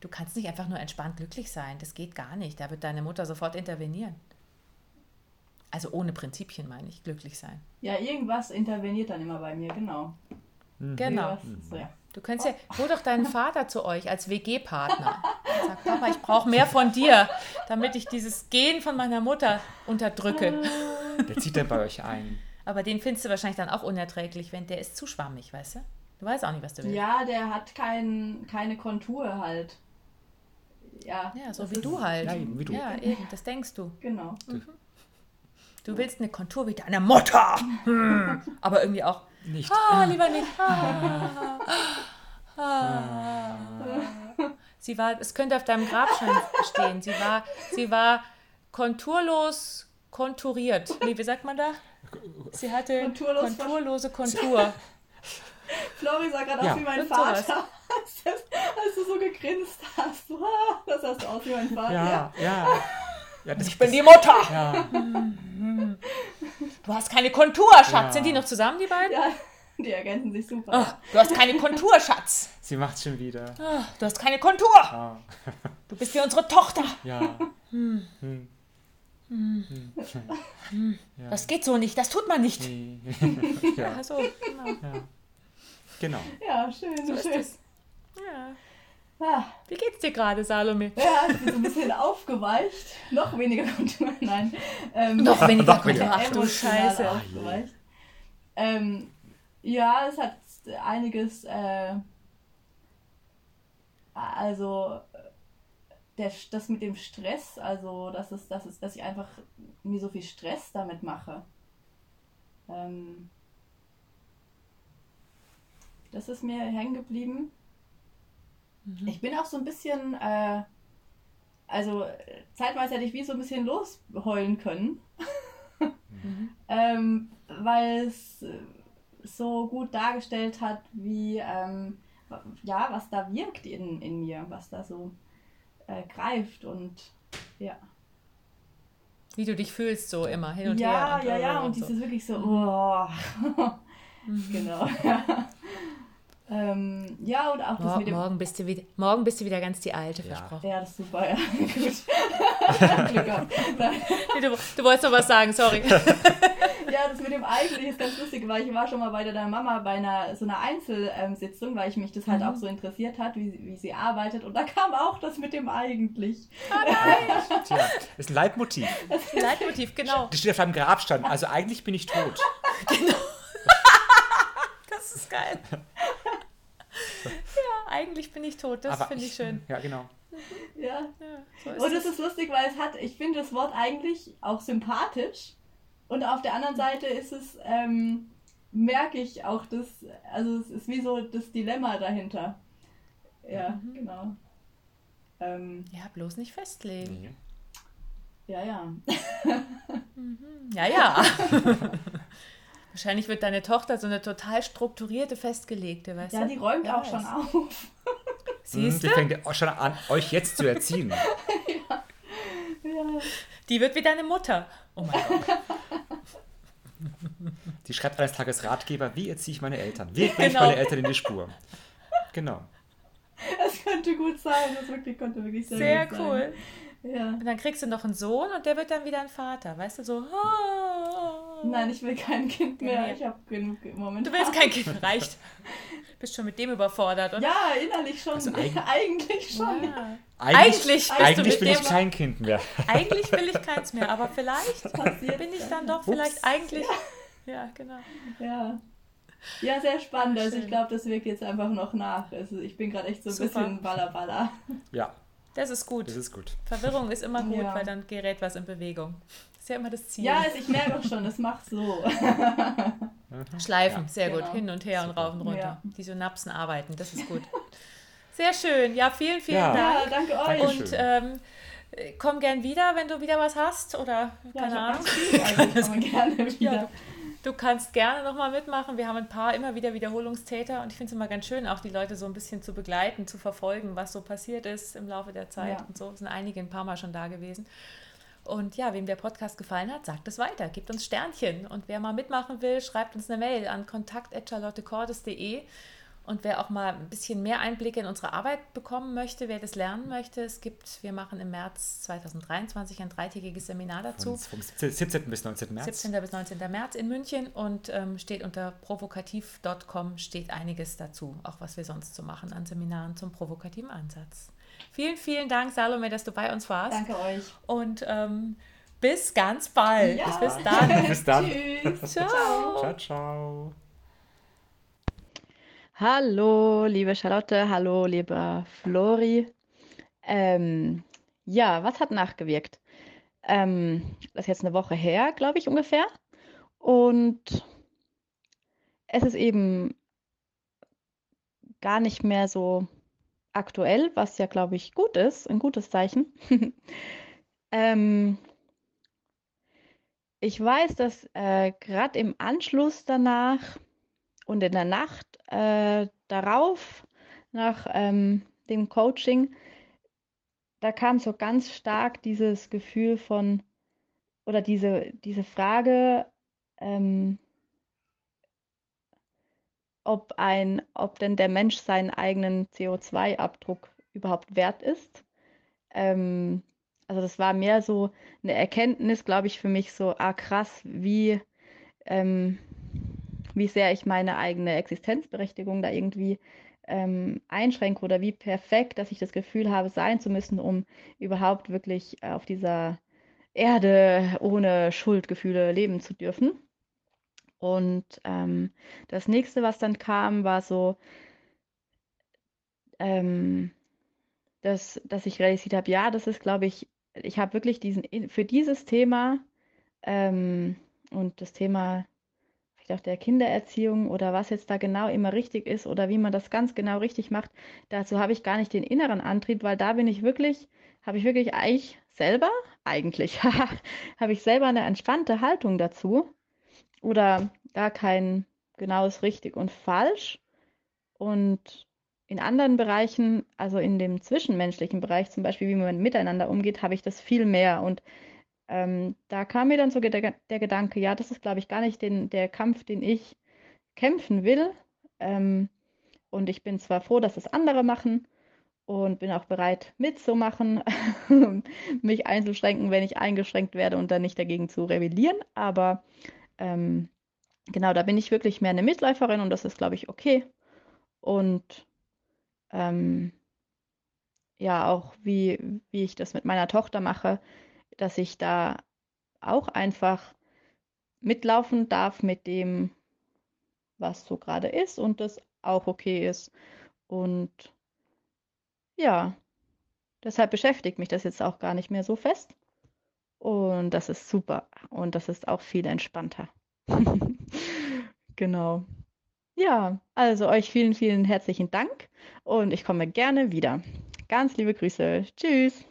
Du kannst nicht einfach nur entspannt glücklich sein. Das geht gar nicht. Da wird deine Mutter sofort intervenieren. Also ohne Prinzipien meine ich, glücklich sein. ja, irgendwas interveniert dann immer bei mir, genau. Genau. Irgendwas, so, ja. Du könntest ja, hol doch deinen Vater zu euch als WG-Partner. Sag, Papa, ich brauche mehr von dir, damit ich dieses Gen von meiner Mutter unterdrücke. Der zieht dann bei euch ein. Aber den findest du wahrscheinlich dann auch unerträglich, wenn der ist zu schwammig, weißt du? Du weißt auch nicht, was du willst. Ja, der hat kein, keine Kontur halt. Ja, Ja, so wie du halt. Ja, eben, wie du. Ja, eben, das denkst du. Genau. Du willst eine Kontur wie deine Mutter. Hm. Aber irgendwie auch, Nicht. ah, lieber nicht. Ah, ah. Sie war, es könnte auf deinem Grabstein stehen. Sie war, sie war konturlos konturiert. Nee, wie sagt man da? Sie hatte Konturlos konturlose Kontur. Flori sah gerade Ja. aus wie mein. Vater. Als, das- als du so gegrinst hast. Das hast du aus wie mein Vater. Ja, ja. ja das, Ich bin die Mutter. ja. Du hast keine Kontur, Schatz. Ja. Sind die noch zusammen, die beiden? Ja, die ergänzen sich super. Ah, du hast keine Kontur, Schatz. Sie macht schon wieder. Ah, du hast keine Kontur. Ah, Du bist wie unsere Tochter. ja. Das geht so nicht. Das tut man nicht. Nee. ja, Also, genau. Genau. Ja, schön, So ist schön. Ja. Ah, Wie geht's dir gerade, Salome? ja, ich bin so ein bisschen aufgeweicht. Noch weniger Kontur, nein. Ähm, Noch weniger Noch weniger. Kontur. Ach du Scheiße. aufgeweicht. Ähm, Ja, es hat einiges, äh, also der, das mit dem Stress, also dass es, dass es, dass ich einfach mir so viel Stress damit mache. Ähm, das ist mir hängen geblieben. Mhm. Ich bin auch so ein bisschen, äh, also zeitweise hätte ich wie so ein bisschen losheulen können. mhm. ähm, weil es so gut dargestellt hat, wie, ähm, ja, was da wirkt in, in mir, was da so äh, greift und ja. Wie du dich fühlst, so immer hin und ja, her. Ja, ja, ja, und, und dieses so. wirklich so, oh. mhm. genau, ja. Ähm, ja, und auch das mit dem. Morgen bist, du wieder, morgen bist du wieder ganz die Alte, ja. versprochen. Ja, das ist super, ja. Gut. nee, du, du wolltest noch was sagen, sorry. ja, das mit dem eigentlich ist ganz lustig, weil ich war schon mal bei deiner Mama bei einer so einer Einzelsitzung, weil ich mich das halt mhm. auch so interessiert hat, wie, wie sie arbeitet. Und da kam auch das mit dem eigentlich. Ah, nein! Tja, ist ein Leitmotiv. Das ein Leitmotiv, genau. Das steht auf deinem Grabstand. Also eigentlich bin ich tot. genau. das ist geil. ja, eigentlich bin ich tot. Das finde ich schön. Ja, genau. Ja. ja so und es ist lustig, weil es hat, ich finde das Wort eigentlich auch sympathisch. Und auf der anderen Seite ist es, ähm, merke ich auch das, also es ist wie so das Dilemma dahinter. Ja, mhm. genau. Ähm, ja, bloß nicht festlegen. Nee. Ja, ja. mhm. Ja, ja. Wahrscheinlich wird deine Tochter so eine total strukturierte, festgelegte, weißt ja, du? Ja, die räumt ja, auch schon auf. Siehst du? Die fängt auch schon an, euch jetzt zu erziehen. ja. ja. Die wird wie deine Mutter. Oh mein Gott. Die schreibt eines Tages Ratgeber, wie erziehe ich meine Eltern? Wie bringe genau. ich meine Eltern in die Spur? Genau. Das könnte gut sein. Das wirklich, könnte wirklich sehr, sehr gut cool. Sein. Ja. Und dann kriegst du noch einen Sohn und der wird dann wieder ein Vater. Weißt du, so. Oh. Nein, ich will kein Kind mehr. Nee. Ich habe genug im Moment. Du willst kein Kind, reicht. Bist schon mit dem überfordert, oder? Ja, innerlich schon. Also eigentlich, eigentlich schon. Ja. Eigentlich, eigentlich, eigentlich will ich kein Kind mehr. Eigentlich will ich keins mehr, aber vielleicht bin ich dann doch Ups. vielleicht eigentlich. Ja, ja genau. Ja. Ja, sehr spannend. Also ich glaube, das wirkt jetzt einfach noch nach. Also ich bin gerade echt so ein Super. bisschen ballerballer. Ja. Das ist gut. Das ist gut. Verwirrung ist immer gut, ja. weil dann gerät was in Bewegung. Ja immer das Ziel. Ja, also ich merke auch schon, das macht so. Schleifen, ja, sehr genau. gut. Hin und her Super. und rauf und runter. Ja. Die Synapsen arbeiten, das ist gut. Sehr schön. Ja, vielen, vielen ja. Dank. Ja, danke euch. Und ähm, komm gern wieder, wenn du wieder was hast oder keine ja, Ahnung. Also, gerne wieder. Ja, du kannst gerne nochmal mitmachen. Wir haben ein paar immer wieder Wiederholungstäter und ich finde es immer ganz schön, auch die Leute so ein bisschen zu begleiten, zu verfolgen, was so passiert ist im Laufe der Zeit ja. und so. Es sind einige ein paar Mal schon da gewesen. Und ja, wem der Podcast gefallen hat, sagt es weiter, gibt uns Sternchen. Und wer mal mitmachen will, schreibt uns eine Mail an kontakt.charlottecordes.de. Und wer auch mal ein bisschen mehr Einblicke in unsere Arbeit bekommen möchte, wer das lernen möchte, es gibt, wir machen im März 2023 ein dreitägiges Seminar dazu. Vom, 17. bis 19. März. 17. bis 19. März in München und ähm, steht unter provokativ.com steht einiges dazu, auch was wir sonst so machen an Seminaren zum provokativen Ansatz. Vielen, vielen Dank, Salome, dass du bei uns warst. Danke euch. Und ähm, bis ganz bald. Ja. Bis dann. bis dann. Tschüss. Ciao. Ciao, ciao. Hallo, liebe Charlotte, hallo, lieber Flori. Ähm, ja, was hat nachgewirkt? Ähm, das ist jetzt eine Woche her, glaube ich, ungefähr. Und es ist eben gar nicht mehr so aktuell, was ja, glaube ich, gut ist, ein gutes Zeichen. ähm, ich weiß, dass äh, gerade im Anschluss danach und in der Nacht äh, darauf, nach ähm, dem Coaching, da kam so ganz stark dieses Gefühl von, oder diese, diese Frage, ähm, ob, ein, ob denn der Mensch seinen eigenen CO2-Abdruck überhaupt wert ist. Ähm, also das war mehr so eine Erkenntnis, glaube ich, für mich so, ah krass, wie, ähm, wie sehr ich meine eigene Existenzberechtigung da irgendwie ähm, einschränke oder wie perfekt, dass ich das Gefühl habe, sein zu müssen, um überhaupt wirklich auf dieser Erde ohne Schuldgefühle leben zu dürfen. Und ähm, das nächste, was dann kam, war so, ähm, dass, dass ich realisiert habe, ja, das ist, glaube ich, ich habe wirklich diesen, für dieses Thema ähm, und das Thema vielleicht auch der Kindererziehung oder was jetzt da genau immer richtig ist oder wie man das ganz genau richtig macht, dazu habe ich gar nicht den inneren Antrieb, weil da bin ich wirklich, habe ich wirklich eigentlich selber, eigentlich, habe ich selber eine entspannte Haltung dazu oder gar kein genaues richtig und falsch. Und in anderen Bereichen, also in dem zwischenmenschlichen Bereich, zum Beispiel, wie man miteinander umgeht, habe ich das viel mehr. Und ähm, da kam mir dann so der, der Gedanke, ja, das ist, glaube ich, gar nicht den, der Kampf, den ich kämpfen will. Ähm, und ich bin zwar froh, dass es andere machen und bin auch bereit mitzumachen, mich einzuschränken, wenn ich eingeschränkt werde und dann nicht dagegen zu rebellieren. Aber ähm, genau, da bin ich wirklich mehr eine Mitläuferin und das ist, glaube ich, okay. Und ähm, ja, auch wie, wie ich das mit meiner Tochter mache, dass ich da auch einfach mitlaufen darf mit dem, was so gerade ist und das auch okay ist. Und ja, deshalb beschäftigt mich das jetzt auch gar nicht mehr so fest. Und das ist super. Und das ist auch viel entspannter. genau. Ja, also euch vielen, vielen herzlichen Dank und ich komme gerne wieder. Ganz liebe Grüße. Tschüss.